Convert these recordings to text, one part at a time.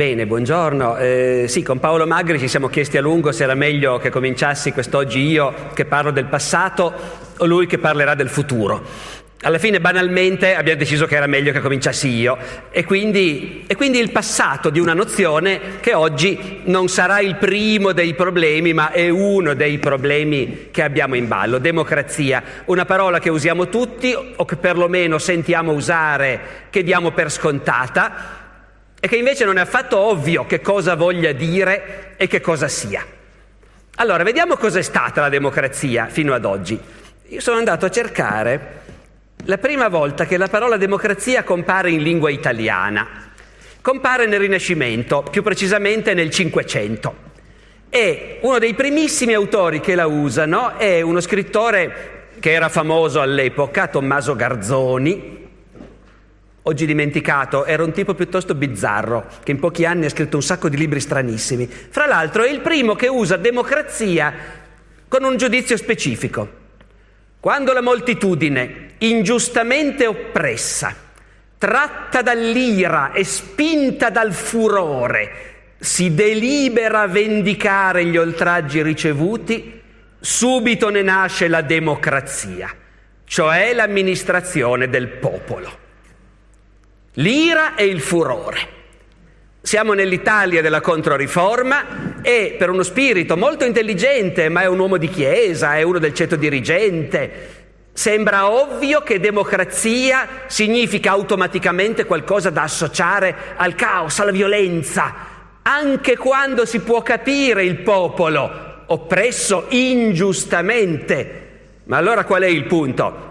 Bene, buongiorno. Eh, sì, con Paolo Magri ci siamo chiesti a lungo se era meglio che cominciassi quest'oggi io che parlo del passato o lui che parlerà del futuro. Alla fine, banalmente, abbiamo deciso che era meglio che cominciassi io e quindi, e quindi il passato di una nozione che oggi non sarà il primo dei problemi, ma è uno dei problemi che abbiamo in ballo. Democrazia, una parola che usiamo tutti o che perlomeno sentiamo usare, che diamo per scontata e che invece non è affatto ovvio che cosa voglia dire e che cosa sia. Allora, vediamo cos'è stata la democrazia fino ad oggi. Io sono andato a cercare la prima volta che la parola democrazia compare in lingua italiana. Compare nel Rinascimento, più precisamente nel Cinquecento. E uno dei primissimi autori che la usano è uno scrittore che era famoso all'epoca, Tommaso Garzoni, oggi dimenticato, era un tipo piuttosto bizzarro, che in pochi anni ha scritto un sacco di libri stranissimi. Fra l'altro è il primo che usa democrazia con un giudizio specifico. Quando la moltitudine, ingiustamente oppressa, tratta dall'ira e spinta dal furore, si delibera a vendicare gli oltraggi ricevuti, subito ne nasce la democrazia, cioè l'amministrazione del popolo. L'ira e il furore. Siamo nell'Italia della Controriforma e per uno spirito molto intelligente, ma è un uomo di chiesa, è uno del ceto dirigente, sembra ovvio che democrazia significa automaticamente qualcosa da associare al caos, alla violenza, anche quando si può capire il popolo oppresso ingiustamente. Ma allora qual è il punto?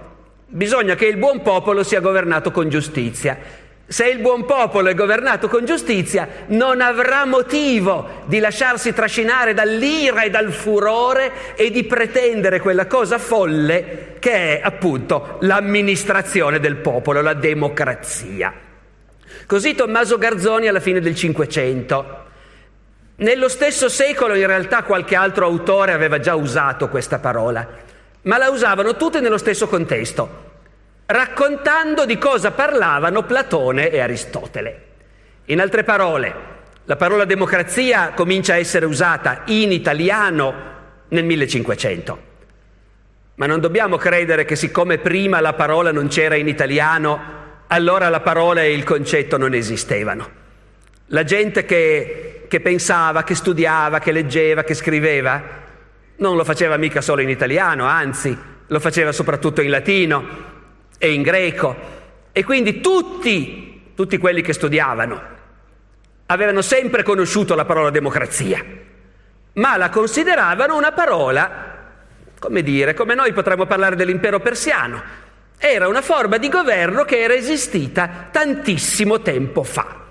Bisogna che il buon popolo sia governato con giustizia. Se il buon popolo è governato con giustizia, non avrà motivo di lasciarsi trascinare dall'ira e dal furore e di pretendere quella cosa folle che è appunto l'amministrazione del popolo, la democrazia. Così Tommaso Garzoni alla fine del Cinquecento. Nello stesso secolo in realtà qualche altro autore aveva già usato questa parola, ma la usavano tutte nello stesso contesto raccontando di cosa parlavano Platone e Aristotele. In altre parole, la parola democrazia comincia a essere usata in italiano nel 1500. Ma non dobbiamo credere che siccome prima la parola non c'era in italiano, allora la parola e il concetto non esistevano. La gente che, che pensava, che studiava, che leggeva, che scriveva, non lo faceva mica solo in italiano, anzi lo faceva soprattutto in latino, e in greco. E quindi tutti, tutti quelli che studiavano avevano sempre conosciuto la parola democrazia, ma la consideravano una parola, come dire, come noi potremmo parlare dell'impero persiano. Era una forma di governo che era esistita tantissimo tempo fa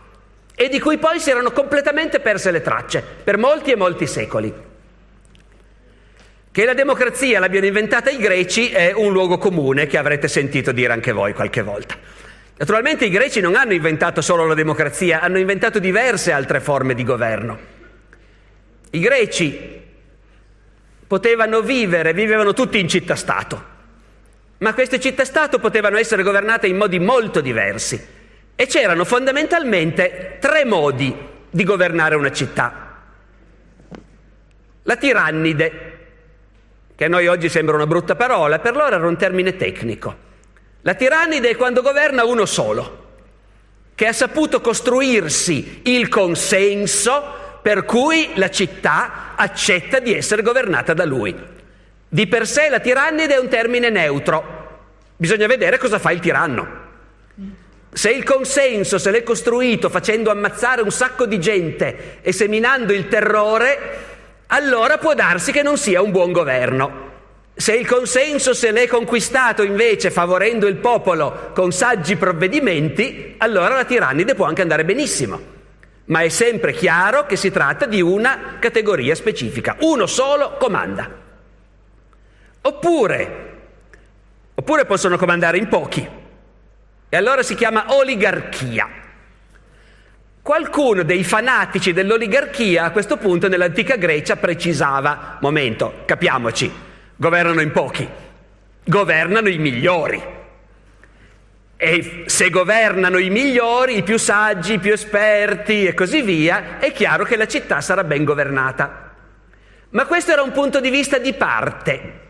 e di cui poi si erano completamente perse le tracce per molti e molti secoli. Che la democrazia l'abbiano inventata i greci è un luogo comune che avrete sentito dire anche voi qualche volta. Naturalmente i greci non hanno inventato solo la democrazia, hanno inventato diverse altre forme di governo. I greci potevano vivere, vivevano tutti in città-stato, ma queste città-stato potevano essere governate in modi molto diversi e c'erano fondamentalmente tre modi di governare una città. La tirannide, che a noi oggi sembra una brutta parola, per loro era un termine tecnico. La tirannide è quando governa uno solo, che ha saputo costruirsi il consenso per cui la città accetta di essere governata da lui. Di per sé la tirannide è un termine neutro, bisogna vedere cosa fa il tiranno. Se il consenso se l'è costruito facendo ammazzare un sacco di gente e seminando il terrore, allora può darsi che non sia un buon governo. Se il consenso se l'è conquistato invece favorendo il popolo con saggi provvedimenti, allora la tirannide può anche andare benissimo. Ma è sempre chiaro che si tratta di una categoria specifica. Uno solo comanda. Oppure, oppure possono comandare in pochi. E allora si chiama oligarchia. Qualcuno dei fanatici dell'oligarchia a questo punto nell'antica Grecia precisava, momento, capiamoci, governano in pochi, governano i migliori. E se governano i migliori, i più saggi, i più esperti e così via, è chiaro che la città sarà ben governata. Ma questo era un punto di vista di parte.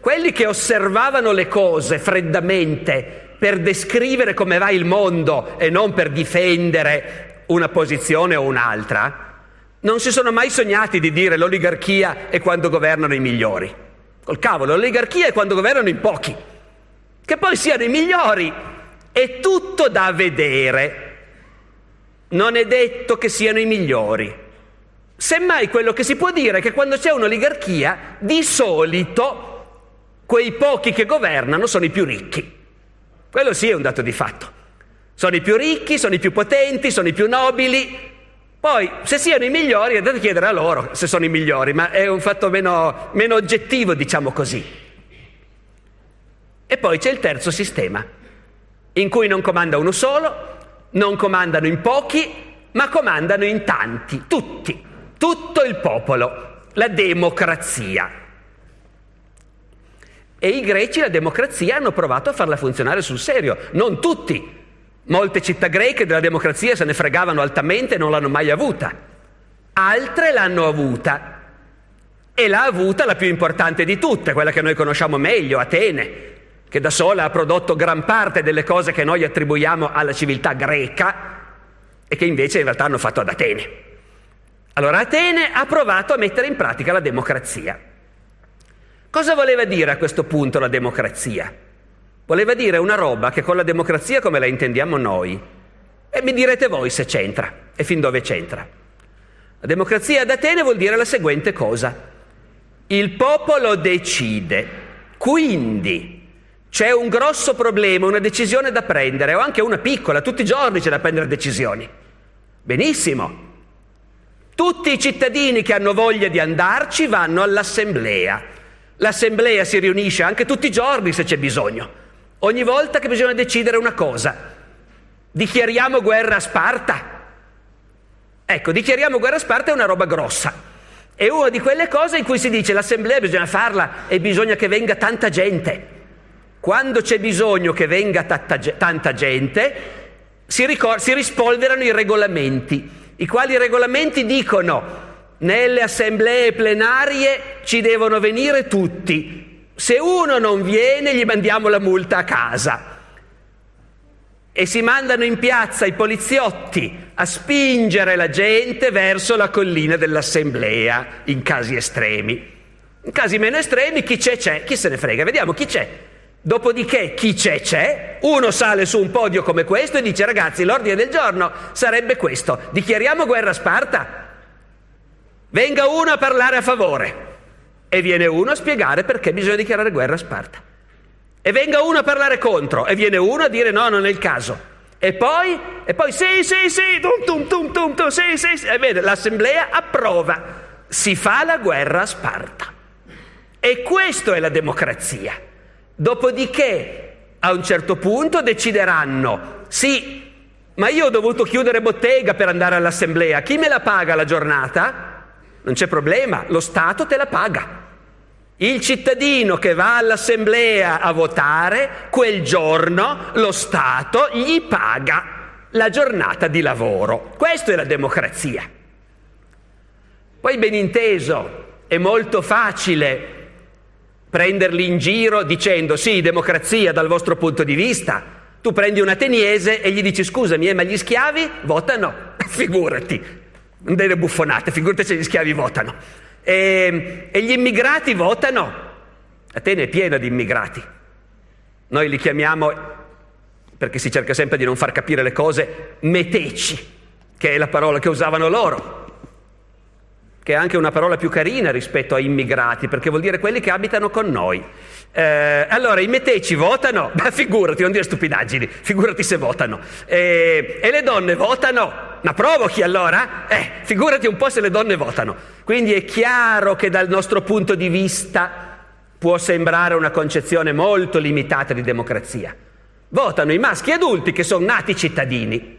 Quelli che osservavano le cose freddamente per descrivere come va il mondo e non per difendere una posizione o un'altra, non si sono mai sognati di dire l'oligarchia è quando governano i migliori. Col cavolo, l'oligarchia è quando governano in pochi. Che poi siano i migliori è tutto da vedere. Non è detto che siano i migliori. Semmai quello che si può dire è che quando c'è un'oligarchia, di solito quei pochi che governano sono i più ricchi. Quello sì è un dato di fatto. Sono i più ricchi, sono i più potenti, sono i più nobili. Poi, se siano i migliori, andate a chiedere a loro se sono i migliori, ma è un fatto meno, meno oggettivo, diciamo così. E poi c'è il terzo sistema, in cui non comanda uno solo, non comandano in pochi, ma comandano in tanti, tutti, tutto il popolo, la democrazia. E i greci la democrazia hanno provato a farla funzionare sul serio, non tutti. Molte città greche della democrazia se ne fregavano altamente e non l'hanno mai avuta. Altre l'hanno avuta e l'ha avuta la più importante di tutte, quella che noi conosciamo meglio, Atene, che da sola ha prodotto gran parte delle cose che noi attribuiamo alla civiltà greca e che invece in realtà hanno fatto ad Atene. Allora Atene ha provato a mettere in pratica la democrazia. Cosa voleva dire a questo punto la democrazia? Voleva dire una roba che con la democrazia come la intendiamo noi, e mi direte voi se c'entra e fin dove c'entra. La democrazia ad Atene vuol dire la seguente cosa. Il popolo decide, quindi c'è un grosso problema, una decisione da prendere, o anche una piccola, tutti i giorni c'è da prendere decisioni. Benissimo. Tutti i cittadini che hanno voglia di andarci vanno all'assemblea. L'assemblea si riunisce anche tutti i giorni se c'è bisogno. Ogni volta che bisogna decidere una cosa. Dichiariamo guerra a Sparta? Ecco, dichiariamo guerra a Sparta è una roba grossa. È una di quelle cose in cui si dice l'assemblea bisogna farla e bisogna che venga tanta gente. Quando c'è bisogno che venga tanta, gente, si, ricor- si rispolverano i regolamenti, i quali regolamenti dicono nelle assemblee plenarie ci devono venire tutti. Se uno non viene gli mandiamo la multa a casa. E si mandano in piazza i poliziotti a spingere la gente verso la collina dell'assemblea in casi estremi. In casi meno estremi chi c'è c'è, chi se ne frega, vediamo chi c'è. Dopodiché chi c'è c'è, uno sale su un podio come questo e dice ragazzi l'ordine del giorno sarebbe questo, dichiariamo guerra a Sparta, venga uno a parlare a favore e viene uno a spiegare perché bisogna dichiarare guerra a Sparta e venga uno a parlare contro e viene uno a dire no non è il caso e poi, e poi sì sì sì, tum tum tum tum, tum sì sì, sì. e vede l'assemblea approva, si fa la guerra a Sparta e questo è la democrazia. Dopodiché, a un certo punto decideranno, sì, ma io ho dovuto chiudere bottega per andare all'assemblea, chi me la paga la giornata? Non c'è problema, lo Stato te la paga. Il cittadino che va all'assemblea a votare, quel giorno lo Stato gli paga la giornata di lavoro. Questa è la democrazia. Poi ben inteso, è molto facile prenderli in giro dicendo sì, democrazia dal vostro punto di vista. Tu prendi un ateniese e gli dici scusami, eh, ma gli schiavi votano? figurati, delle buffonate, figurati se gli schiavi votano. E, e gli immigrati votano? Atene è piena di immigrati. Noi li chiamiamo, perché si cerca sempre di non far capire le cose, meteci, che è la parola che usavano loro che è anche una parola più carina rispetto a immigrati, perché vuol dire quelli che abitano con noi. Eh, allora, i meteci votano? Ma figurati, non dire stupidaggini, figurati se votano. Eh, e le donne votano? Ma provochi allora? Eh, figurati un po' se le donne votano. Quindi è chiaro che dal nostro punto di vista può sembrare una concezione molto limitata di democrazia. Votano i maschi adulti che sono nati cittadini,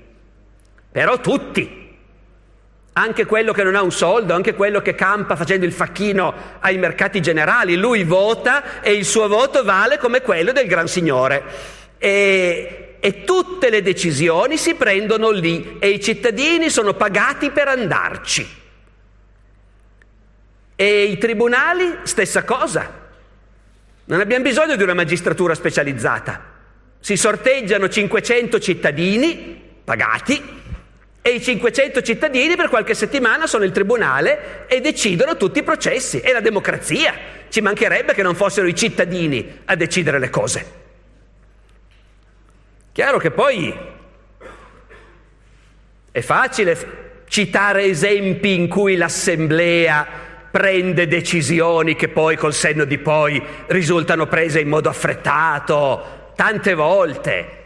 però tutti anche quello che non ha un soldo, anche quello che campa facendo il facchino ai mercati generali, lui vota e il suo voto vale come quello del Gran Signore. E, e tutte le decisioni si prendono lì e i cittadini sono pagati per andarci. E i tribunali, stessa cosa. Non abbiamo bisogno di una magistratura specializzata. Si sorteggiano 500 cittadini pagati e i 500 cittadini per qualche settimana sono il tribunale e decidono tutti i processi. È la democrazia. Ci mancherebbe che non fossero i cittadini a decidere le cose. Chiaro che poi è facile citare esempi in cui l'assemblea prende decisioni che poi col senno di poi risultano prese in modo affrettato, tante volte.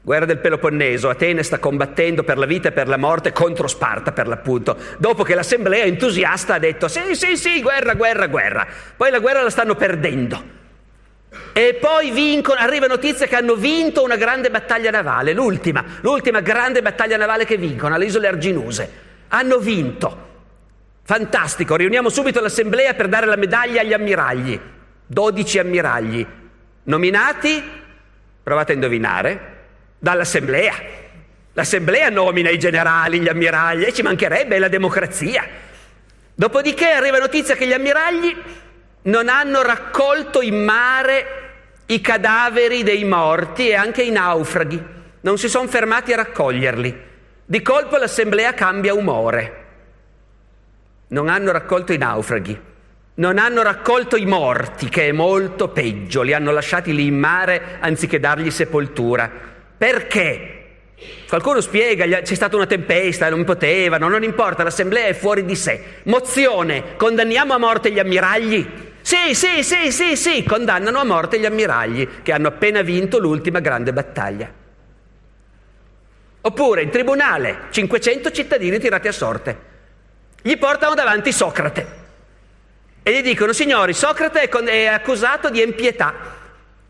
Guerra del Peloponneso, Atene sta combattendo per la vita e per la morte contro Sparta per l'appunto, dopo che l'assemblea entusiasta ha detto sì, sì, sì, guerra, guerra, guerra, poi la guerra la stanno perdendo. E poi vincono, arriva notizia che hanno vinto una grande battaglia navale, l'ultima, l'ultima grande battaglia navale che vincono, alle isole Arginuse. Hanno vinto. Fantastico, riuniamo subito l'assemblea per dare la medaglia agli ammiragli. 12 ammiragli nominati, provate a indovinare, dall'assemblea. L'assemblea nomina i generali, gli ammiragli, e ci mancherebbe la democrazia. Dopodiché arriva notizia che gli ammiragli non hanno raccolto in mare i cadaveri dei morti e anche i naufraghi, non si sono fermati a raccoglierli. Di colpo l'assemblea cambia umore. Non hanno raccolto i naufraghi, non hanno raccolto i morti, che è molto peggio, li hanno lasciati lì in mare anziché dargli sepoltura. Perché? Qualcuno spiega, c'è stata una tempesta, non potevano, non importa, l'assemblea è fuori di sé. Mozione, condanniamo a morte gli ammiragli? Sì, sì, sì, sì, sì, condannano a morte gli ammiragli che hanno appena vinto l'ultima grande battaglia. Oppure in tribunale 500 cittadini tirati a sorte. Gli portano davanti Socrate e gli dicono, signori, Socrate è, accusato di empietà.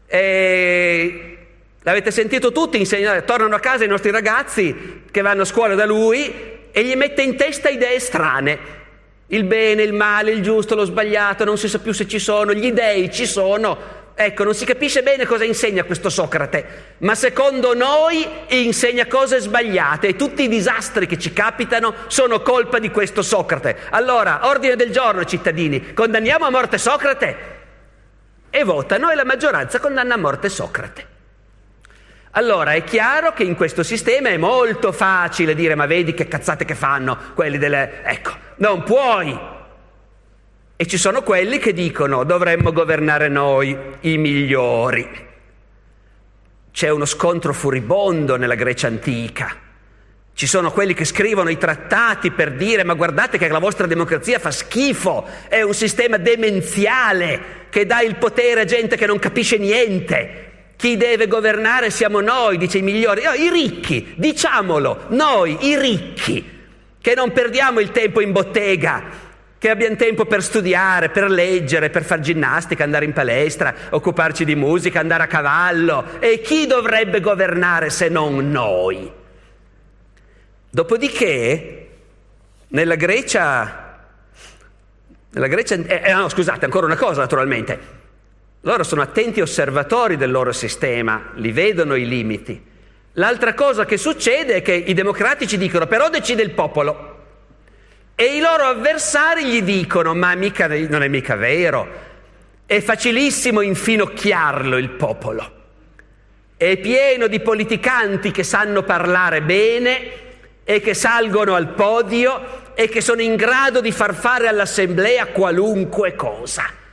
E L'avete sentito tutti insegnare, tornano a casa i nostri ragazzi che vanno a scuola da lui e gli mette in testa idee strane. Il bene, il male, il giusto, lo sbagliato, non si sa più se ci sono, gli dei ci sono. Ecco, non si capisce bene cosa insegna questo Socrate, ma secondo noi insegna cose sbagliate e tutti i disastri che ci capitano sono colpa di questo Socrate. Allora, ordine del giorno, cittadini, condanniamo a morte Socrate? E votano e la maggioranza condanna a morte Socrate. Allora è chiaro che in questo sistema è molto facile dire ma vedi che cazzate che fanno quelli delle... Ecco, non puoi. E ci sono quelli che dicono dovremmo governare noi, i migliori. C'è uno scontro furibondo nella Grecia antica. Ci sono quelli che scrivono i trattati per dire ma guardate che la vostra democrazia fa schifo, è un sistema demenziale che dà il potere a gente che non capisce niente. Chi deve governare siamo noi, dice i migliori, no, i ricchi, diciamolo, noi, i ricchi, che non perdiamo il tempo in bottega, che abbiamo tempo per studiare, per leggere, per fare ginnastica, andare in palestra, occuparci di musica, andare a cavallo. E chi dovrebbe governare se non noi? Dopodiché, nella Grecia, nella Grecia eh, eh, no, scusate, ancora una cosa naturalmente. Loro sono attenti osservatori del loro sistema, li vedono i limiti. L'altra cosa che succede è che i democratici dicono però decide il popolo e i loro avversari gli dicono ma mica, non è mica vero, è facilissimo infinocchiarlo il popolo. È pieno di politicanti che sanno parlare bene e che salgono al podio e che sono in grado di far fare all'assemblea qualunque cosa.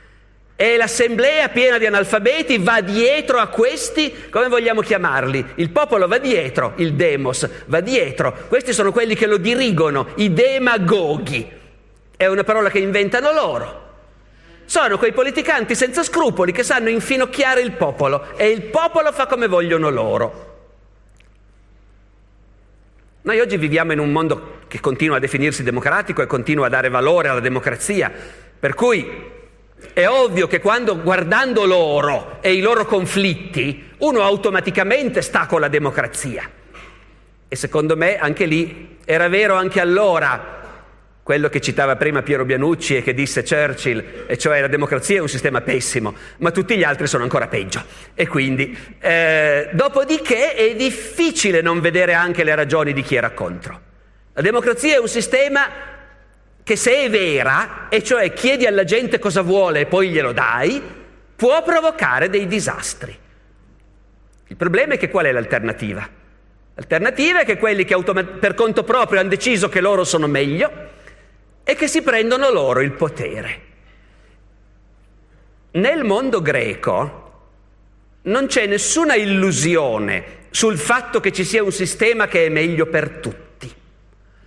E l'assemblea piena di analfabeti va dietro a questi, come vogliamo chiamarli? Il popolo va dietro, il demos va dietro. Questi sono quelli che lo dirigono, i demagoghi. È una parola che inventano loro. Sono quei politicanti senza scrupoli che sanno infinocchiare il popolo e il popolo fa come vogliono loro. Noi oggi viviamo in un mondo che continua a definirsi democratico e continua a dare valore alla democrazia, per cui è ovvio che quando guardando loro e i loro conflitti, uno automaticamente sta con la democrazia. E secondo me anche lì era vero anche allora quello che citava prima Piero Bianucci e che disse Churchill, e cioè la democrazia è un sistema pessimo, ma tutti gli altri sono ancora peggio. E quindi, eh, dopodiché è difficile non vedere anche le ragioni di chi era contro. La democrazia è un sistema che se è vera, e cioè chiedi alla gente cosa vuole e poi glielo dai, può provocare dei disastri. Il problema è che qual è l'alternativa? L'alternativa è che quelli che automat- per conto proprio hanno deciso che loro sono meglio, e che si prendono loro il potere. Nel mondo greco non c'è nessuna illusione sul fatto che ci sia un sistema che è meglio per tutti.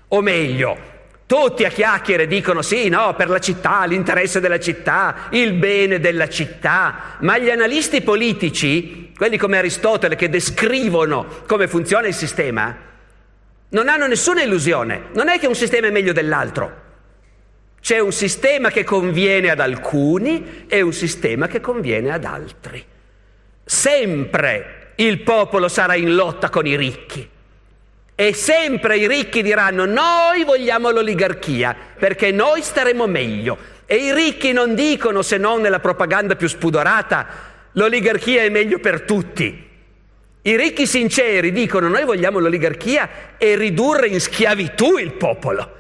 O meglio, tutti a chiacchiere dicono sì, no, per la città, l'interesse della città, il bene della città, ma gli analisti politici, quelli come Aristotele che descrivono come funziona il sistema, non hanno nessuna illusione. Non è che un sistema è meglio dell'altro. C'è un sistema che conviene ad alcuni e un sistema che conviene ad altri. Sempre il popolo sarà in lotta con i ricchi e sempre i ricchi diranno noi vogliamo l'oligarchia perché noi staremo meglio. E i ricchi non dicono se non nella propaganda più spudorata l'oligarchia è meglio per tutti. I ricchi sinceri dicono noi vogliamo l'oligarchia e ridurre in schiavitù il popolo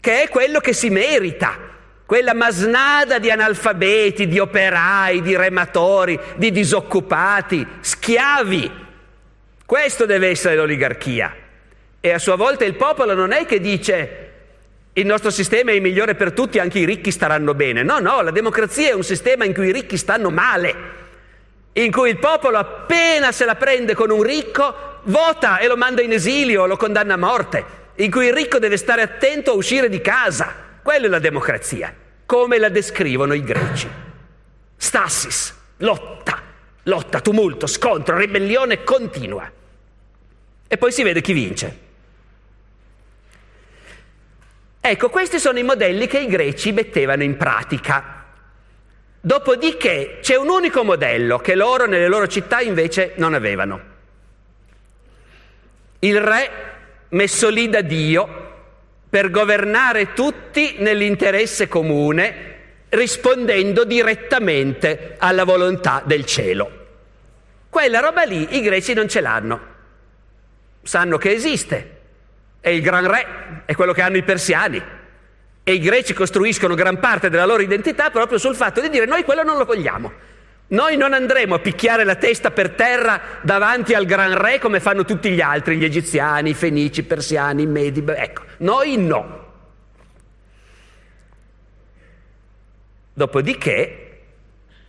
che è quello che si merita, quella masnada di analfabeti, di operai, di rematori, di disoccupati, schiavi. Questo deve essere l'oligarchia. E a sua volta il popolo non è che dice il nostro sistema è il migliore per tutti, anche i ricchi staranno bene. No, no, la democrazia è un sistema in cui i ricchi stanno male, in cui il popolo appena se la prende con un ricco vota e lo manda in esilio, lo condanna a morte in cui il ricco deve stare attento a uscire di casa. Quella è la democrazia, come la descrivono i greci. Stassis, lotta, lotta, tumulto, scontro, ribellione continua. E poi si vede chi vince. Ecco, questi sono i modelli che i greci mettevano in pratica. Dopodiché c'è un unico modello che loro nelle loro città invece non avevano. Il re messo lì da Dio per governare tutti nell'interesse comune, rispondendo direttamente alla volontà del cielo. Quella roba lì i greci non ce l'hanno, sanno che esiste, è il gran re, è quello che hanno i persiani. E i greci costruiscono gran parte della loro identità proprio sul fatto di dire noi quello non lo vogliamo. Noi non andremo a picchiare la testa per terra davanti al gran re come fanno tutti gli altri, gli egiziani, i fenici, i persiani, i medi. Ecco, noi no. Dopodiché,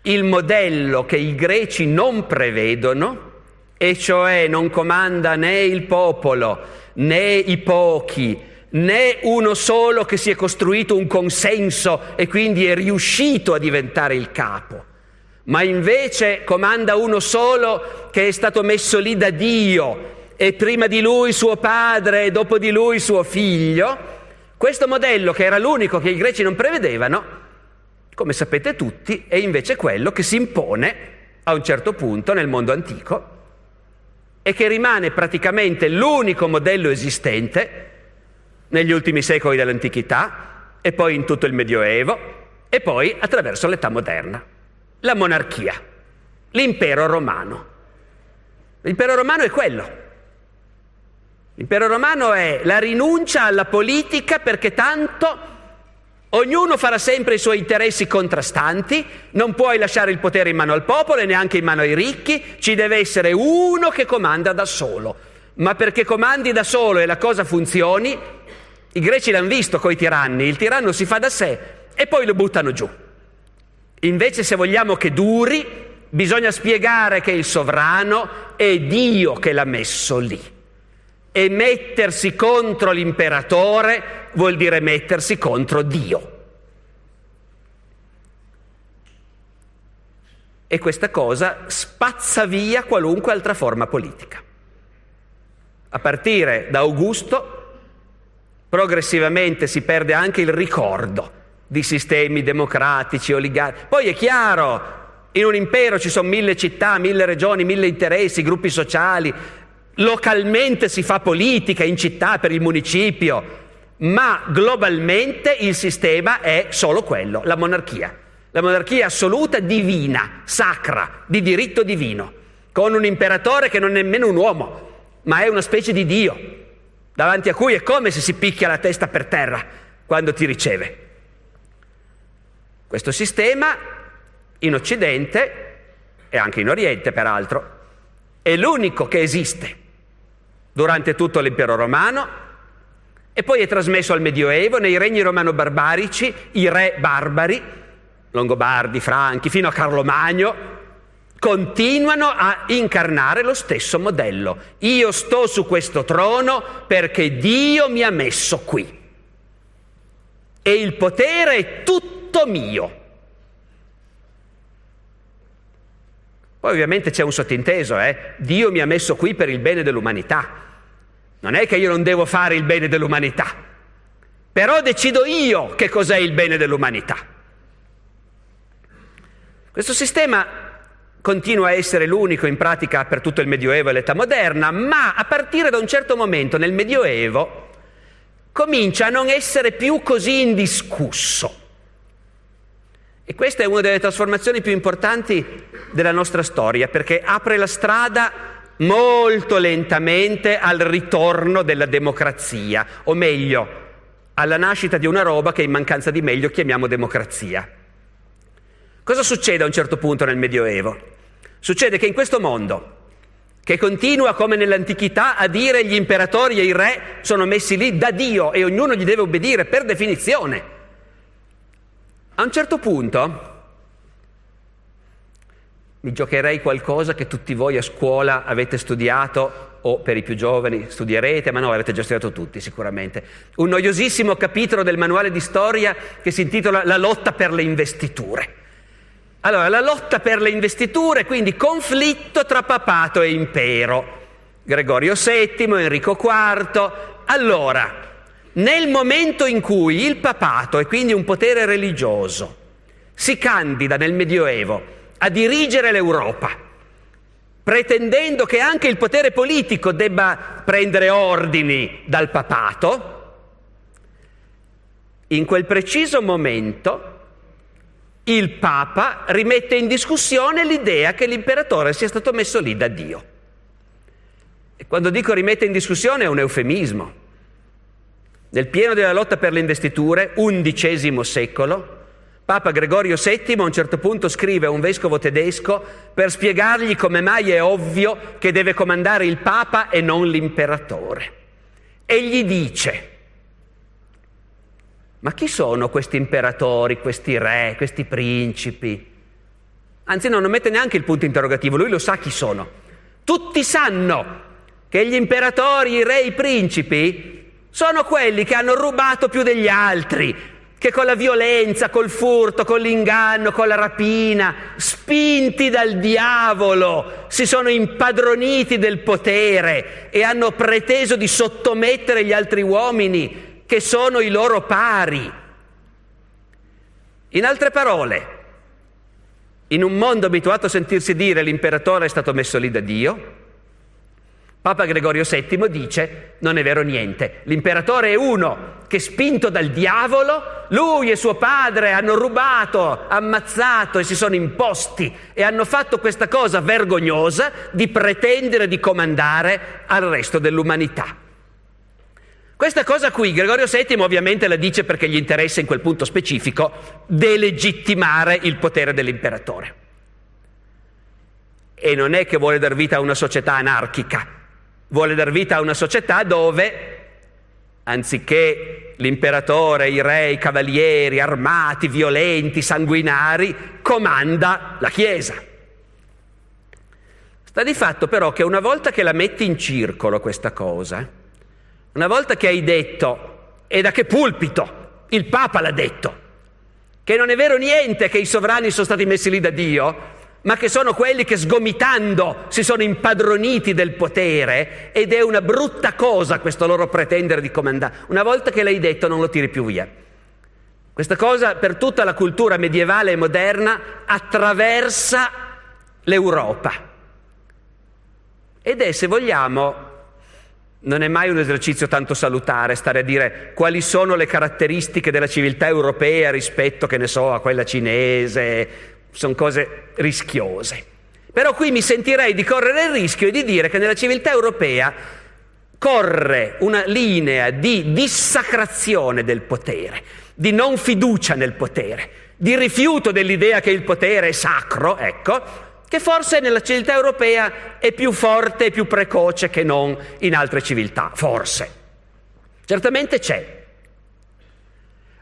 il modello che i greci non prevedono, e cioè non comanda né il popolo, né i pochi, né uno solo che si è costruito un consenso e quindi è riuscito a diventare il capo. Ma invece comanda uno solo che è stato messo lì da Dio e prima di lui suo padre e dopo di lui suo figlio, questo modello che era l'unico che i greci non prevedevano, come sapete tutti, è invece quello che si impone a un certo punto nel mondo antico e che rimane praticamente l'unico modello esistente negli ultimi secoli dell'antichità e poi in tutto il Medioevo e poi attraverso l'età moderna la monarchia, l'impero romano. L'impero romano è quello. L'impero romano è la rinuncia alla politica perché tanto ognuno farà sempre i suoi interessi contrastanti, non puoi lasciare il potere in mano al popolo e neanche in mano ai ricchi, ci deve essere uno che comanda da solo. Ma perché comandi da solo e la cosa funzioni, i greci l'hanno visto coi tiranni, il tiranno si fa da sé e poi lo buttano giù. Invece se vogliamo che duri, bisogna spiegare che il sovrano è Dio che l'ha messo lì. E mettersi contro l'imperatore vuol dire mettersi contro Dio. E questa cosa spazza via qualunque altra forma politica. A partire da Augusto, progressivamente si perde anche il ricordo di sistemi democratici, oligarchici. Poi è chiaro, in un impero ci sono mille città, mille regioni, mille interessi, gruppi sociali, localmente si fa politica in città per il municipio, ma globalmente il sistema è solo quello, la monarchia. La monarchia assoluta divina, sacra, di diritto divino, con un imperatore che non è nemmeno un uomo, ma è una specie di Dio, davanti a cui è come se si picchia la testa per terra quando ti riceve. Questo sistema in Occidente e anche in Oriente peraltro è l'unico che esiste durante tutto l'impero romano e poi è trasmesso al Medioevo nei regni romano-barbarici, i re barbari, Longobardi, Franchi, fino a Carlo Magno, continuano a incarnare lo stesso modello. Io sto su questo trono perché Dio mi ha messo qui. E il potere è tutto mio. Poi ovviamente c'è un sottinteso, eh? Dio mi ha messo qui per il bene dell'umanità. Non è che io non devo fare il bene dell'umanità, però decido io che cos'è il bene dell'umanità. Questo sistema continua a essere l'unico in pratica per tutto il Medioevo e l'età moderna, ma a partire da un certo momento nel Medioevo comincia a non essere più così indiscusso. E questa è una delle trasformazioni più importanti della nostra storia, perché apre la strada molto lentamente al ritorno della democrazia, o meglio, alla nascita di una roba che in mancanza di meglio chiamiamo democrazia. Cosa succede a un certo punto nel Medioevo? Succede che in questo mondo, che continua come nell'antichità a dire gli imperatori e i re sono messi lì da Dio e ognuno gli deve obbedire per definizione, a un certo punto mi giocherei qualcosa che tutti voi a scuola avete studiato o per i più giovani studierete, ma no, avete già studiato tutti sicuramente. Un noiosissimo capitolo del manuale di storia che si intitola La lotta per le investiture. Allora, la lotta per le investiture, quindi conflitto tra papato e impero. Gregorio VII, Enrico IV. Allora, nel momento in cui il papato, e quindi un potere religioso, si candida nel Medioevo a dirigere l'Europa, pretendendo che anche il potere politico debba prendere ordini dal papato, in quel preciso momento il Papa rimette in discussione l'idea che l'imperatore sia stato messo lì da Dio. E quando dico rimette in discussione è un eufemismo. Nel pieno della lotta per le investiture, undicesimo secolo, Papa Gregorio VII a un certo punto scrive a un vescovo tedesco per spiegargli come mai è ovvio che deve comandare il Papa e non l'imperatore. E gli dice, ma chi sono questi imperatori, questi re, questi principi? Anzi no, non mette neanche il punto interrogativo, lui lo sa chi sono. Tutti sanno che gli imperatori, i re, i principi sono quelli che hanno rubato più degli altri, che con la violenza, col furto, con l'inganno, con la rapina, spinti dal diavolo, si sono impadroniti del potere e hanno preteso di sottomettere gli altri uomini che sono i loro pari. In altre parole, in un mondo abituato a sentirsi dire l'imperatore è stato messo lì da Dio, Papa Gregorio VII dice non è vero niente, l'imperatore è uno che spinto dal diavolo, lui e suo padre hanno rubato, ammazzato e si sono imposti e hanno fatto questa cosa vergognosa di pretendere di comandare al resto dell'umanità. Questa cosa qui Gregorio VII ovviamente la dice perché gli interessa in quel punto specifico delegittimare il potere dell'imperatore. E non è che vuole dar vita a una società anarchica, vuole dar vita a una società dove, anziché l'imperatore, i re, i cavalieri armati, violenti, sanguinari, comanda la Chiesa. Sta di fatto però che una volta che la metti in circolo questa cosa, una volta che hai detto, e da che pulpito? Il Papa l'ha detto, che non è vero niente che i sovrani sono stati messi lì da Dio, ma che sono quelli che sgomitando si sono impadroniti del potere ed è una brutta cosa questo loro pretendere di comandare. Una volta che l'hai detto non lo tiri più via. Questa cosa per tutta la cultura medievale e moderna attraversa l'Europa ed è, se vogliamo, Non è mai un esercizio tanto salutare stare a dire quali sono le caratteristiche della civiltà europea rispetto, che ne so, a quella cinese. Sono cose rischiose. Però qui mi sentirei di correre il rischio di dire che nella civiltà europea corre una linea di dissacrazione del potere, di non fiducia nel potere, di rifiuto dell'idea che il potere è sacro, ecco, che forse nella civiltà europea è più forte e più precoce che non in altre civiltà, forse. Certamente c'è.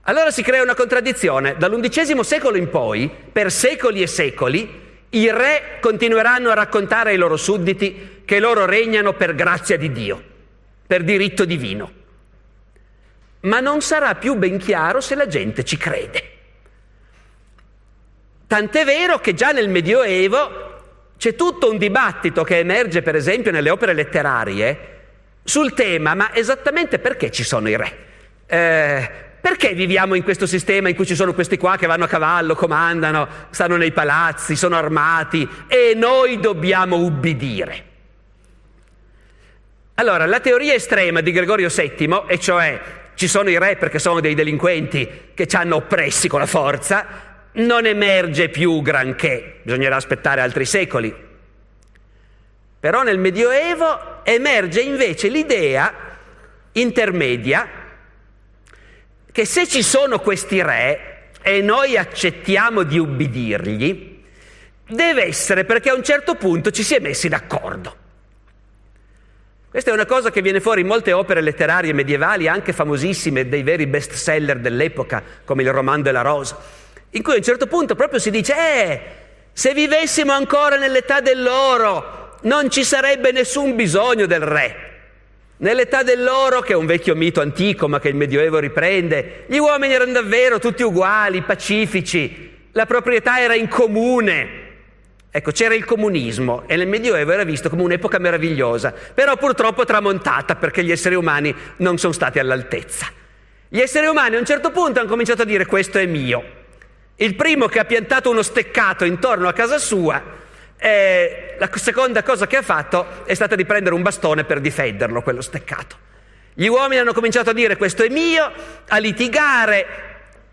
Allora si crea una contraddizione. Dall'undicesimo secolo in poi, per secoli e secoli, i re continueranno a raccontare ai loro sudditi che loro regnano per grazia di Dio, per diritto divino. Ma non sarà più ben chiaro se la gente ci crede. Tant'è vero che già nel Medioevo c'è tutto un dibattito che emerge, per esempio, nelle opere letterarie sul tema, ma esattamente perché ci sono i re? Eh, perché viviamo in questo sistema in cui ci sono questi qua che vanno a cavallo, comandano, stanno nei palazzi, sono armati e noi dobbiamo ubbidire? Allora, la teoria estrema di Gregorio VII, e cioè ci sono i re perché sono dei delinquenti che ci hanno oppressi con la forza, non emerge più granché, bisognerà aspettare altri secoli. Però nel Medioevo emerge invece l'idea intermedia che se ci sono questi re e noi accettiamo di ubbidirgli, deve essere perché a un certo punto ci si è messi d'accordo. Questa è una cosa che viene fuori in molte opere letterarie medievali, anche famosissime, dei veri best seller dell'epoca, come il Roman de la Rose in cui a un certo punto proprio si dice, eh, se vivessimo ancora nell'età dell'oro non ci sarebbe nessun bisogno del re. Nell'età dell'oro, che è un vecchio mito antico ma che il Medioevo riprende, gli uomini erano davvero tutti uguali, pacifici, la proprietà era in comune. Ecco, c'era il comunismo e nel Medioevo era visto come un'epoca meravigliosa, però purtroppo tramontata perché gli esseri umani non sono stati all'altezza. Gli esseri umani a un certo punto hanno cominciato a dire questo è mio, il primo che ha piantato uno steccato intorno a casa sua, eh, la seconda cosa che ha fatto è stata di prendere un bastone per difenderlo, quello steccato. Gli uomini hanno cominciato a dire questo è mio, a litigare,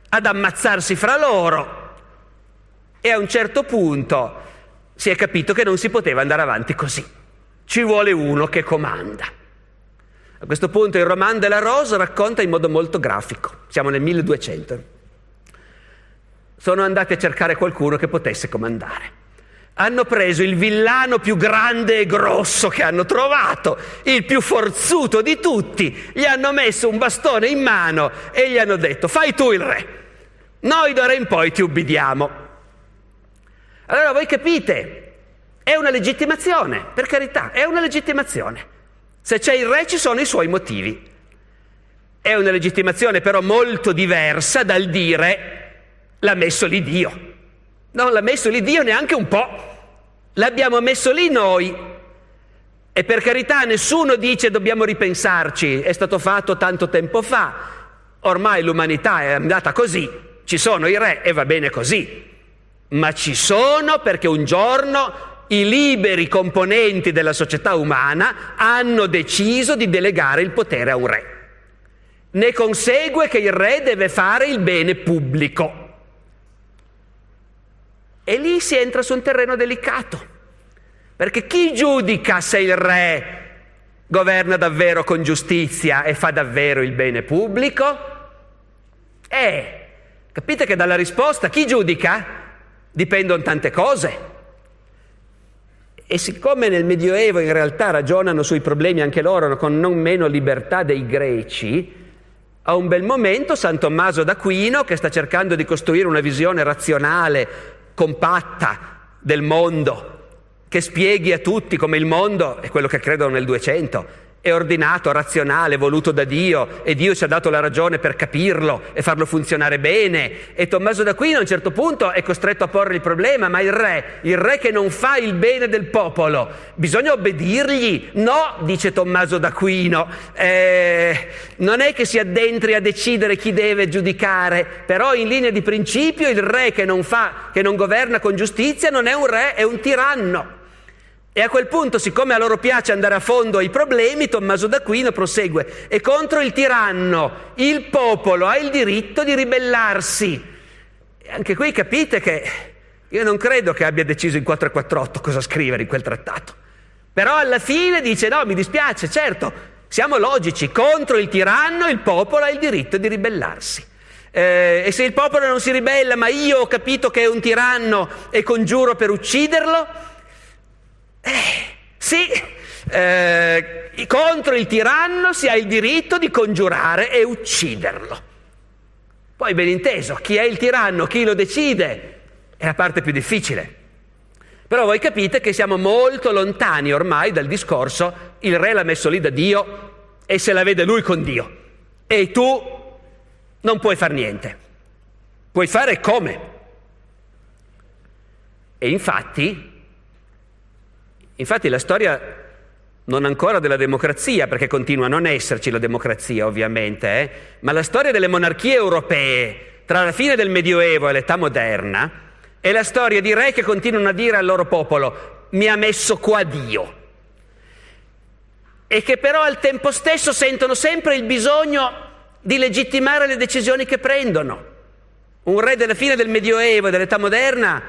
ad ammazzarsi fra loro e a un certo punto si è capito che non si poteva andare avanti così. Ci vuole uno che comanda. A questo punto il roman della Rosa racconta in modo molto grafico, siamo nel 1200 sono andati a cercare qualcuno che potesse comandare. Hanno preso il villano più grande e grosso che hanno trovato, il più forzuto di tutti, gli hanno messo un bastone in mano e gli hanno detto fai tu il re, noi d'ora in poi ti ubbidiamo. Allora voi capite, è una legittimazione, per carità, è una legittimazione. Se c'è il re ci sono i suoi motivi. È una legittimazione però molto diversa dal dire L'ha messo lì Dio. Non l'ha messo lì Dio neanche un po'. L'abbiamo messo lì noi. E per carità nessuno dice dobbiamo ripensarci, è stato fatto tanto tempo fa, ormai l'umanità è andata così, ci sono i re e va bene così, ma ci sono perché un giorno i liberi componenti della società umana hanno deciso di delegare il potere a un re. Ne consegue che il re deve fare il bene pubblico. E lì si entra su un terreno delicato, perché chi giudica se il re governa davvero con giustizia e fa davvero il bene pubblico? Eh, capite che dalla risposta chi giudica dipendono tante cose. E siccome nel Medioevo in realtà ragionano sui problemi anche loro con non meno libertà dei greci, a un bel momento San Tommaso d'Aquino, che sta cercando di costruire una visione razionale compatta del mondo, che spieghi a tutti come il mondo è quello che credono nel 200, è ordinato, razionale, voluto da Dio e Dio ci ha dato la ragione per capirlo e farlo funzionare bene. E Tommaso d'Aquino a un certo punto è costretto a porre il problema, ma il re, il re che non fa il bene del popolo, bisogna obbedirgli? No, dice Tommaso d'Aquino, eh, non è che si addentri a decidere chi deve giudicare, però in linea di principio il re che non fa, che non governa con giustizia non è un re, è un tiranno. E a quel punto, siccome a loro piace andare a fondo ai problemi, Tommaso d'Aquino prosegue. E contro il tiranno il popolo ha il diritto di ribellarsi. E anche qui capite che io non credo che abbia deciso in 448 cosa scrivere in quel trattato. Però alla fine dice no, mi dispiace, certo, siamo logici, contro il tiranno il popolo ha il diritto di ribellarsi. Eh, e se il popolo non si ribella, ma io ho capito che è un tiranno e congiuro per ucciderlo, eh, sì, eh, contro il tiranno si ha il diritto di congiurare e ucciderlo. Poi ben inteso, chi è il tiranno, chi lo decide, è la parte più difficile. Però voi capite che siamo molto lontani ormai dal discorso il re l'ha messo lì da Dio e se la vede lui con Dio. E tu non puoi fare niente. Puoi fare come. E infatti, infatti la storia non ancora della democrazia, perché continua a non esserci la democrazia ovviamente, eh, ma la storia delle monarchie europee tra la fine del Medioevo e l'età moderna è la storia di re che continuano a dire al loro popolo mi ha messo qua Dio e che però al tempo stesso sentono sempre il bisogno di legittimare le decisioni che prendono. Un re della fine del Medioevo e dell'età moderna,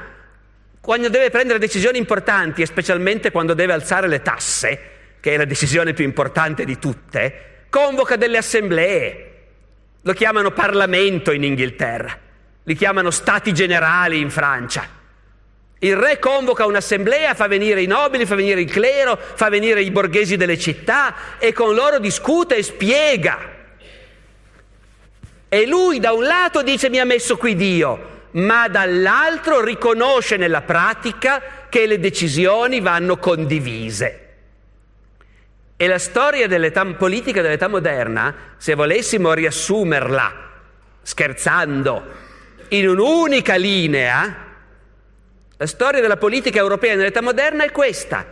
quando deve prendere decisioni importanti e specialmente quando deve alzare le tasse, che è la decisione più importante di tutte, convoca delle assemblee. Lo chiamano Parlamento in Inghilterra, li chiamano Stati Generali in Francia. Il re convoca un'assemblea, fa venire i nobili, fa venire il clero, fa venire i borghesi delle città e con loro discute e spiega e lui da un lato dice mi ha messo qui Dio, ma dall'altro riconosce nella pratica che le decisioni vanno condivise. E la storia dell'età politica dell'età moderna, se volessimo riassumerla scherzando in un'unica linea, la storia della politica europea nell'età moderna è questa.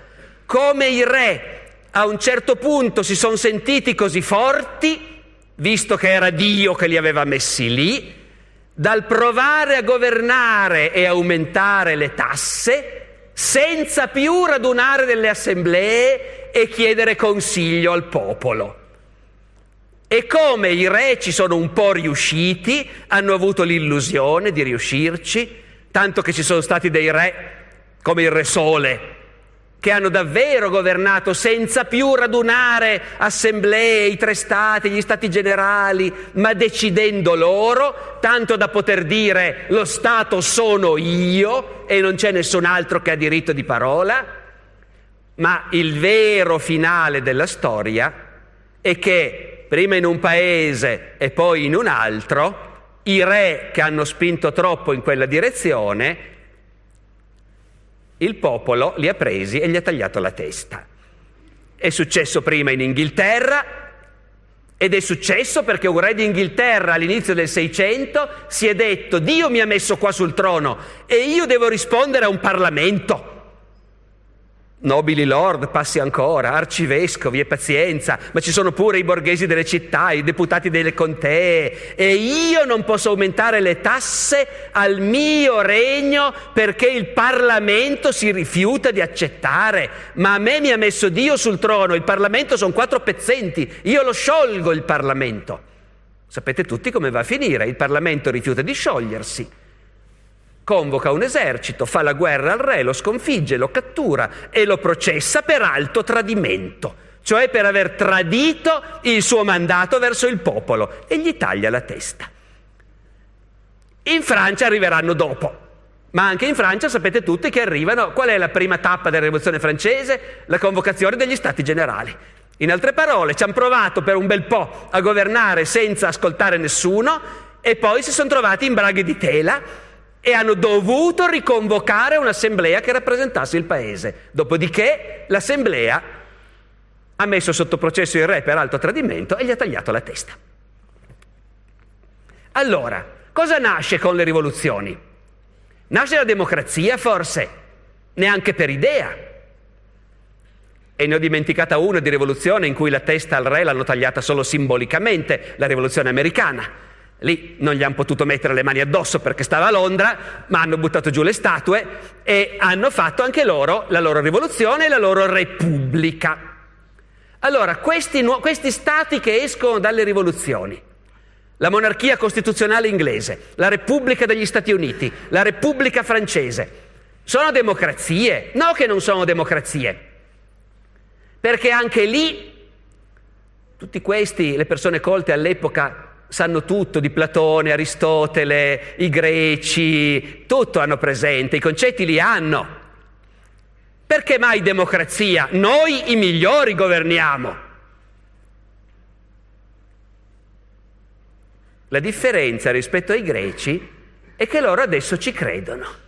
Come i re a un certo punto si sono sentiti così forti visto che era Dio che li aveva messi lì, dal provare a governare e aumentare le tasse senza più radunare delle assemblee e chiedere consiglio al popolo. E come i re ci sono un po' riusciti, hanno avuto l'illusione di riuscirci, tanto che ci sono stati dei re come il Re Sole, che hanno davvero governato senza più radunare assemblee, i tre stati, gli stati generali, ma decidendo loro, tanto da poter dire lo Stato sono io e non c'è nessun altro che ha diritto di parola, ma il vero finale della storia è che prima in un paese e poi in un altro, i re che hanno spinto troppo in quella direzione il popolo li ha presi e gli ha tagliato la testa. È successo prima in Inghilterra ed è successo perché un re d'Inghilterra all'inizio del Seicento si è detto Dio mi ha messo qua sul trono e io devo rispondere a un Parlamento. Nobili lord, passi ancora, arcivescovi e pazienza, ma ci sono pure i borghesi delle città, i deputati delle contee e io non posso aumentare le tasse al mio regno perché il Parlamento si rifiuta di accettare, ma a me mi ha messo Dio sul trono, il Parlamento sono quattro pezzenti, io lo sciolgo il Parlamento. Sapete tutti come va a finire, il Parlamento rifiuta di sciogliersi convoca un esercito, fa la guerra al re, lo sconfigge, lo cattura e lo processa per alto tradimento, cioè per aver tradito il suo mandato verso il popolo e gli taglia la testa. In Francia arriveranno dopo. Ma anche in Francia sapete tutti che arrivano, qual è la prima tappa della rivoluzione francese? La convocazione degli stati generali. In altre parole, ci hanno provato per un bel po' a governare senza ascoltare nessuno e poi si sono trovati in braghe di tela e hanno dovuto riconvocare un'assemblea che rappresentasse il paese. Dopodiché l'assemblea ha messo sotto processo il re per alto tradimento e gli ha tagliato la testa. Allora, cosa nasce con le rivoluzioni? Nasce la democrazia forse? Neanche per idea. E ne ho dimenticata una di rivoluzione in cui la testa al re l'hanno tagliata solo simbolicamente, la rivoluzione americana Lì non gli hanno potuto mettere le mani addosso perché stava a Londra, ma hanno buttato giù le statue e hanno fatto anche loro la loro rivoluzione e la loro repubblica. Allora, questi, questi stati che escono dalle rivoluzioni, la monarchia costituzionale inglese, la Repubblica degli Stati Uniti, la Repubblica francese, sono democrazie? No che non sono democrazie, perché anche lì tutti questi, le persone colte all'epoca, sanno tutto di Platone, Aristotele, i greci, tutto hanno presente, i concetti li hanno. Perché mai democrazia? Noi i migliori governiamo. La differenza rispetto ai greci è che loro adesso ci credono.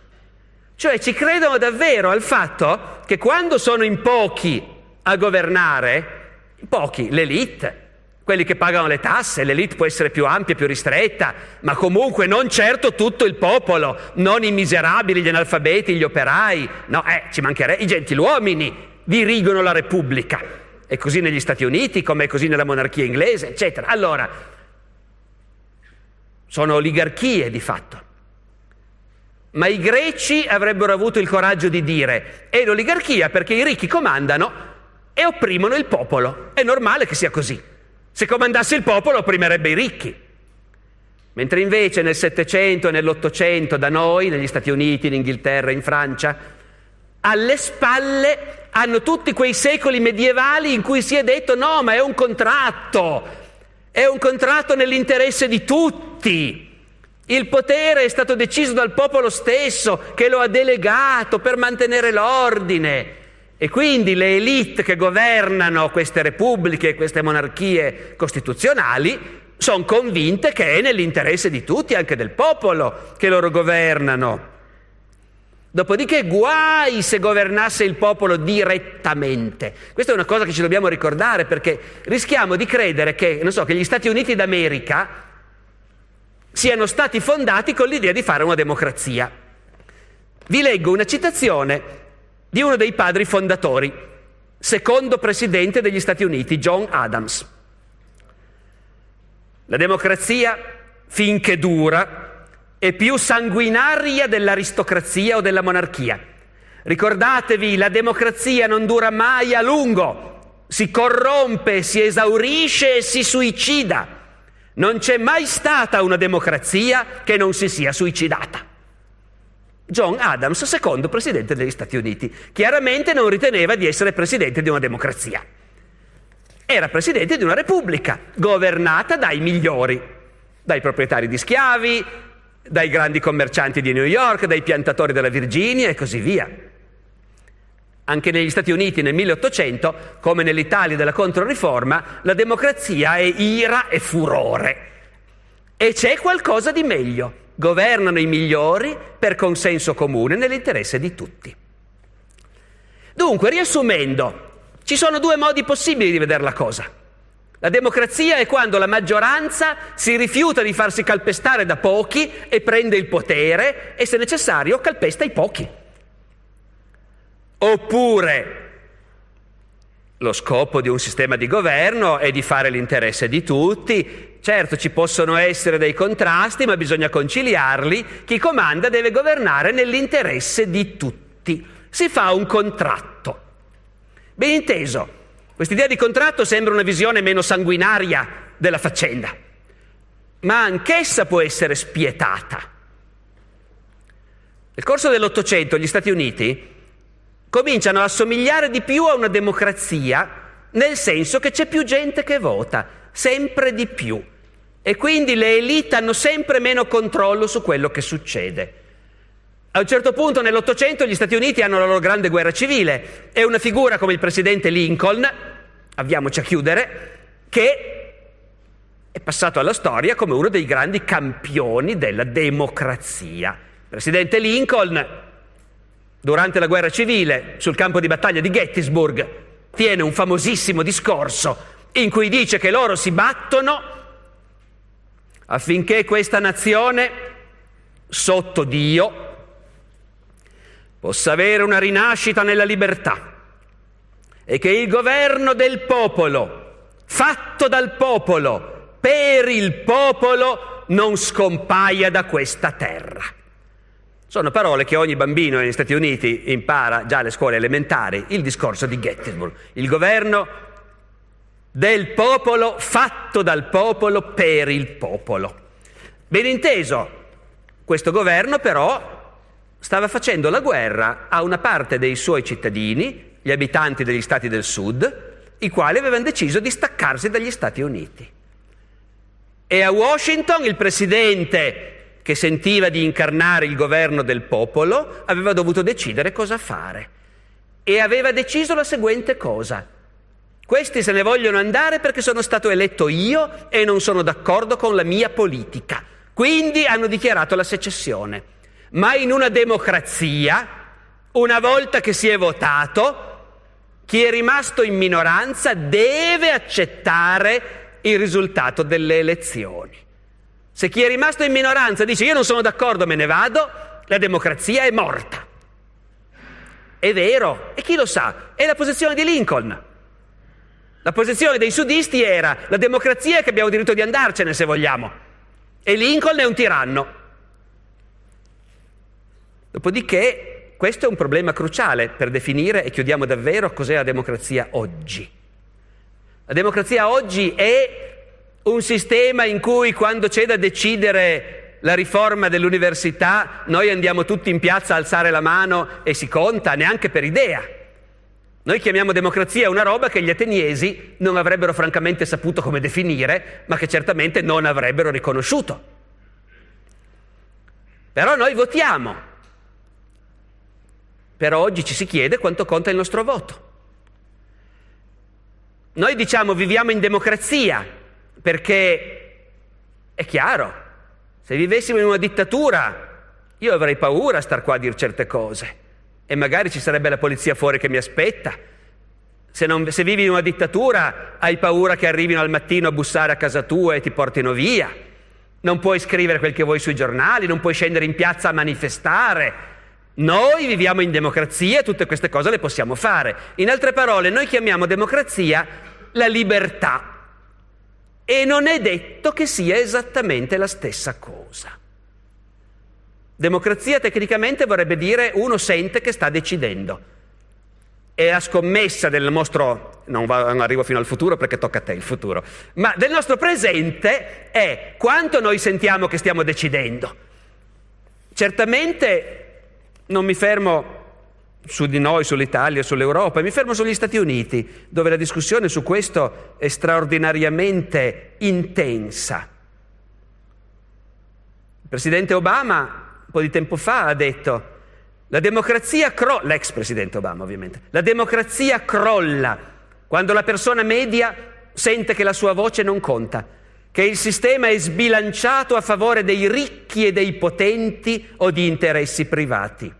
Cioè ci credono davvero al fatto che quando sono in pochi a governare, pochi, l'elite, quelli che pagano le tasse, l'elite può essere più ampia, più ristretta, ma comunque non certo tutto il popolo, non i miserabili, gli analfabeti, gli operai, no, eh, ci mancherebbe, i gentiluomini dirigono la Repubblica. È così negli Stati Uniti, come è così nella monarchia inglese, eccetera. Allora, sono oligarchie di fatto. Ma i greci avrebbero avuto il coraggio di dire è l'oligarchia perché i ricchi comandano e opprimono il popolo. È normale che sia così. Se comandasse il popolo opprimerebbe i ricchi. Mentre invece nel Settecento e nell'Ottocento da noi, negli Stati Uniti, in Inghilterra, in Francia, alle spalle hanno tutti quei secoli medievali in cui si è detto no, ma è un contratto, è un contratto nell'interesse di tutti. Il potere è stato deciso dal popolo stesso che lo ha delegato per mantenere l'ordine. E quindi le elite che governano queste repubbliche, queste monarchie costituzionali, sono convinte che è nell'interesse di tutti, anche del popolo, che loro governano. Dopodiché guai se governasse il popolo direttamente. Questa è una cosa che ci dobbiamo ricordare perché rischiamo di credere che, so, che gli Stati Uniti d'America siano stati fondati con l'idea di fare una democrazia. Vi leggo una citazione di uno dei padri fondatori, secondo presidente degli Stati Uniti, John Adams. La democrazia, finché dura, è più sanguinaria dell'aristocrazia o della monarchia. Ricordatevi, la democrazia non dura mai a lungo, si corrompe, si esaurisce e si suicida. Non c'è mai stata una democrazia che non si sia suicidata. John Adams, secondo presidente degli Stati Uniti. Chiaramente non riteneva di essere presidente di una democrazia. Era presidente di una repubblica governata dai migliori, dai proprietari di schiavi, dai grandi commercianti di New York, dai piantatori della Virginia e così via. Anche negli Stati Uniti nel 1800, come nell'Italia della Controriforma, la democrazia è ira e furore. E c'è qualcosa di meglio governano i migliori per consenso comune nell'interesse di tutti. Dunque, riassumendo, ci sono due modi possibili di vedere la cosa. La democrazia è quando la maggioranza si rifiuta di farsi calpestare da pochi e prende il potere e se necessario calpesta i pochi. Oppure lo scopo di un sistema di governo è di fare l'interesse di tutti. Certo, ci possono essere dei contrasti, ma bisogna conciliarli. Chi comanda deve governare nell'interesse di tutti. Si fa un contratto. Ben inteso, quest'idea di contratto sembra una visione meno sanguinaria della faccenda, ma anch'essa può essere spietata. Nel corso dell'Ottocento gli Stati Uniti cominciano a somigliare di più a una democrazia, nel senso che c'è più gente che vota, sempre di più. E quindi le elite hanno sempre meno controllo su quello che succede. A un certo punto nell'Ottocento gli Stati Uniti hanno la loro grande guerra civile e una figura come il presidente Lincoln, avviamoci a chiudere, che è passato alla storia come uno dei grandi campioni della democrazia. Il presidente Lincoln durante la guerra civile, sul campo di battaglia di Gettysburg, tiene un famosissimo discorso in cui dice che loro si battono affinché questa nazione, sotto Dio, possa avere una rinascita nella libertà e che il governo del popolo, fatto dal popolo, per il popolo, non scompaia da questa terra. Sono parole che ogni bambino negli Stati Uniti impara già alle scuole elementari, il discorso di Gettysburg. Il governo del popolo, fatto dal popolo, per il popolo. Ben inteso, questo governo però stava facendo la guerra a una parte dei suoi cittadini, gli abitanti degli stati del sud, i quali avevano deciso di staccarsi dagli Stati Uniti. E a Washington il presidente che sentiva di incarnare il governo del popolo aveva dovuto decidere cosa fare. E aveva deciso la seguente cosa. Questi se ne vogliono andare perché sono stato eletto io e non sono d'accordo con la mia politica. Quindi hanno dichiarato la secessione ma in una democrazia, una volta che si è votato, chi è rimasto in minoranza deve accettare il risultato delle elezioni. Se chi è rimasto in minoranza dice io non sono d'accordo, me ne vado, la democrazia è morta. È vero, e chi lo sa? È la posizione di Lincoln. La posizione dei sudisti era la democrazia è che abbiamo diritto di andarcene se vogliamo. E Lincoln è un tiranno. Dopodiché questo è un problema cruciale per definire e chiudiamo davvero cos'è la democrazia oggi. La democrazia oggi è un sistema in cui quando c'è da decidere la riforma dell'università noi andiamo tutti in piazza a alzare la mano e si conta, neanche per idea. Noi chiamiamo democrazia una roba che gli ateniesi non avrebbero francamente saputo come definire, ma che certamente non avrebbero riconosciuto. Però noi votiamo però oggi ci si chiede quanto conta il nostro voto. Noi diciamo viviamo in democrazia perché è chiaro, se vivessimo in una dittatura io avrei paura a star qua a dire certe cose e magari ci sarebbe la polizia fuori che mi aspetta. Se, non, se vivi in una dittatura hai paura che arrivino al mattino a bussare a casa tua e ti portino via. Non puoi scrivere quel che vuoi sui giornali, non puoi scendere in piazza a manifestare, noi viviamo in democrazia e tutte queste cose le possiamo fare. In altre parole, noi chiamiamo democrazia la libertà e non è detto che sia esattamente la stessa cosa. Democrazia tecnicamente vorrebbe dire uno sente che sta decidendo. E la scommessa del nostro, non, va, non arrivo fino al futuro perché tocca a te il futuro, ma del nostro presente è quanto noi sentiamo che stiamo decidendo. Certamente non mi fermo su di noi, sull'Italia, sull'Europa, mi fermo sugli Stati Uniti, dove la discussione su questo è straordinariamente intensa. Il presidente Obama po' di tempo fa ha detto la democrazia crolla, l'ex presidente Obama ovviamente, la democrazia crolla quando la persona media sente che la sua voce non conta, che il sistema è sbilanciato a favore dei ricchi e dei potenti o di interessi privati.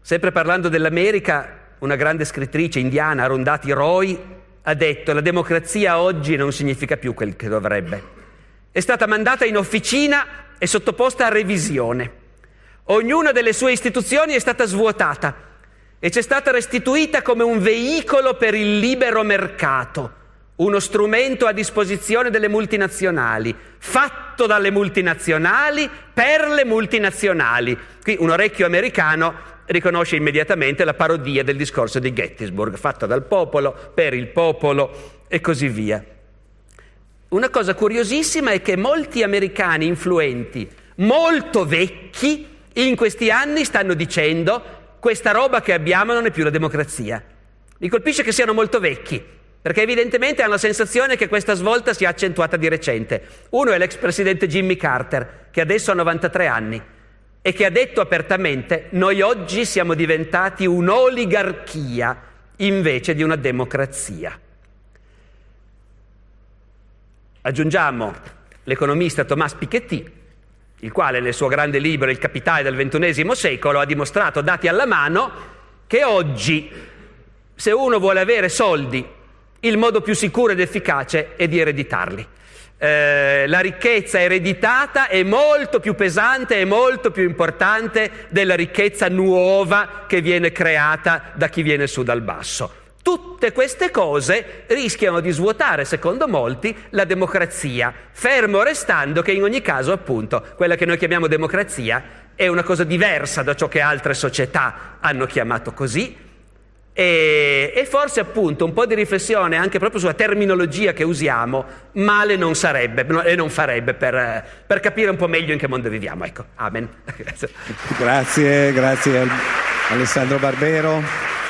Sempre parlando dell'America, una grande scrittrice indiana, Arundhati Roy, ha detto la democrazia oggi non significa più quel che dovrebbe. È stata mandata in officina e sottoposta a revisione. Ognuna delle sue istituzioni è stata svuotata e ci è stata restituita come un veicolo per il libero mercato, uno strumento a disposizione delle multinazionali, fatto dalle multinazionali per le multinazionali. Qui un orecchio americano riconosce immediatamente la parodia del discorso di Gettysburg, fatta dal popolo, per il popolo e così via. Una cosa curiosissima è che molti americani influenti, molto vecchi, in questi anni stanno dicendo questa roba che abbiamo non è più la democrazia. Mi colpisce che siano molto vecchi, perché evidentemente hanno la sensazione che questa svolta sia accentuata di recente. Uno è l'ex presidente Jimmy Carter, che adesso ha 93 anni e che ha detto apertamente noi oggi siamo diventati un'oligarchia invece di una democrazia. Aggiungiamo l'economista Thomas Piketty, il quale nel suo grande libro Il capitale del XXI secolo ha dimostrato, dati alla mano, che oggi se uno vuole avere soldi, il modo più sicuro ed efficace è di ereditarli eh, la ricchezza ereditata è molto più pesante e molto più importante della ricchezza nuova che viene creata da chi viene su dal basso. Tutte queste cose rischiano di svuotare, secondo molti, la democrazia, fermo restando che in ogni caso, appunto, quella che noi chiamiamo democrazia è una cosa diversa da ciò che altre società hanno chiamato così, e, e, forse appunto un po' di riflessione anche proprio sulla terminologia che usiamo, male non sarebbe e non farebbe per, per, capire un po' meglio in che mondo viviamo. Ecco, amen. grazie, grazie Alessandro Barbero.